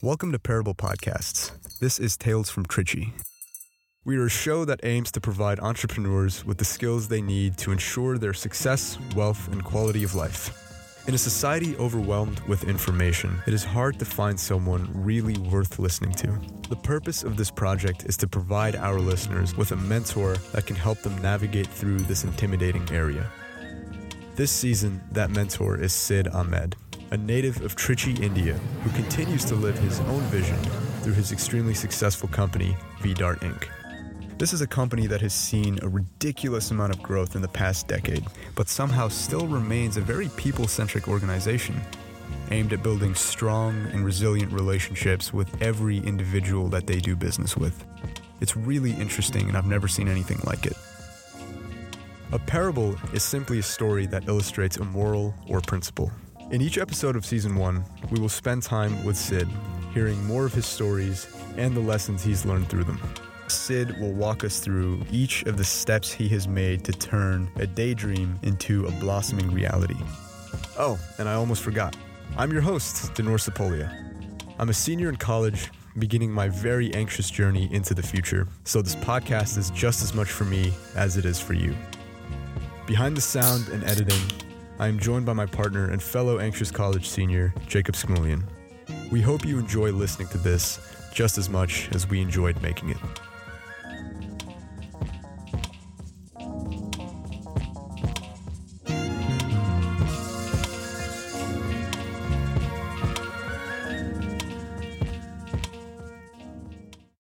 Welcome to Parable Podcasts. This is Tales from Trichy. We are a show that aims to provide entrepreneurs with the skills they need to ensure their success, wealth, and quality of life. In a society overwhelmed with information, it is hard to find someone really worth listening to. The purpose of this project is to provide our listeners with a mentor that can help them navigate through this intimidating area. This season, that mentor is Sidd Ahmed, a native of Trichy, India, who continues to live his own vision through his extremely successful company, VDart Inc. This is a company that has seen a ridiculous amount of growth in the past decade, but somehow still remains a very people centric organization aimed at building strong and resilient relationships with every individual that they do business with. It's really interesting, and I've never seen anything like it. A parable is simply a story that illustrates a moral or principle. In each episode of season one, we will spend time with Sidd, hearing more of his stories and the lessons he's learned through them. Sidd will walk us through each of the steps he has made to turn a daydream into a blossoming reality. Oh, and I almost forgot. I'm your host, Denor Sapolia. I'm a senior in college, beginning my very anxious journey into the future, so this podcast is just as much for me as it is for you. Behind the sound and editing, I am joined by my partner and fellow anxious college senior, Jacob Smulian. We hope you enjoy listening to this just as much as we enjoyed making it.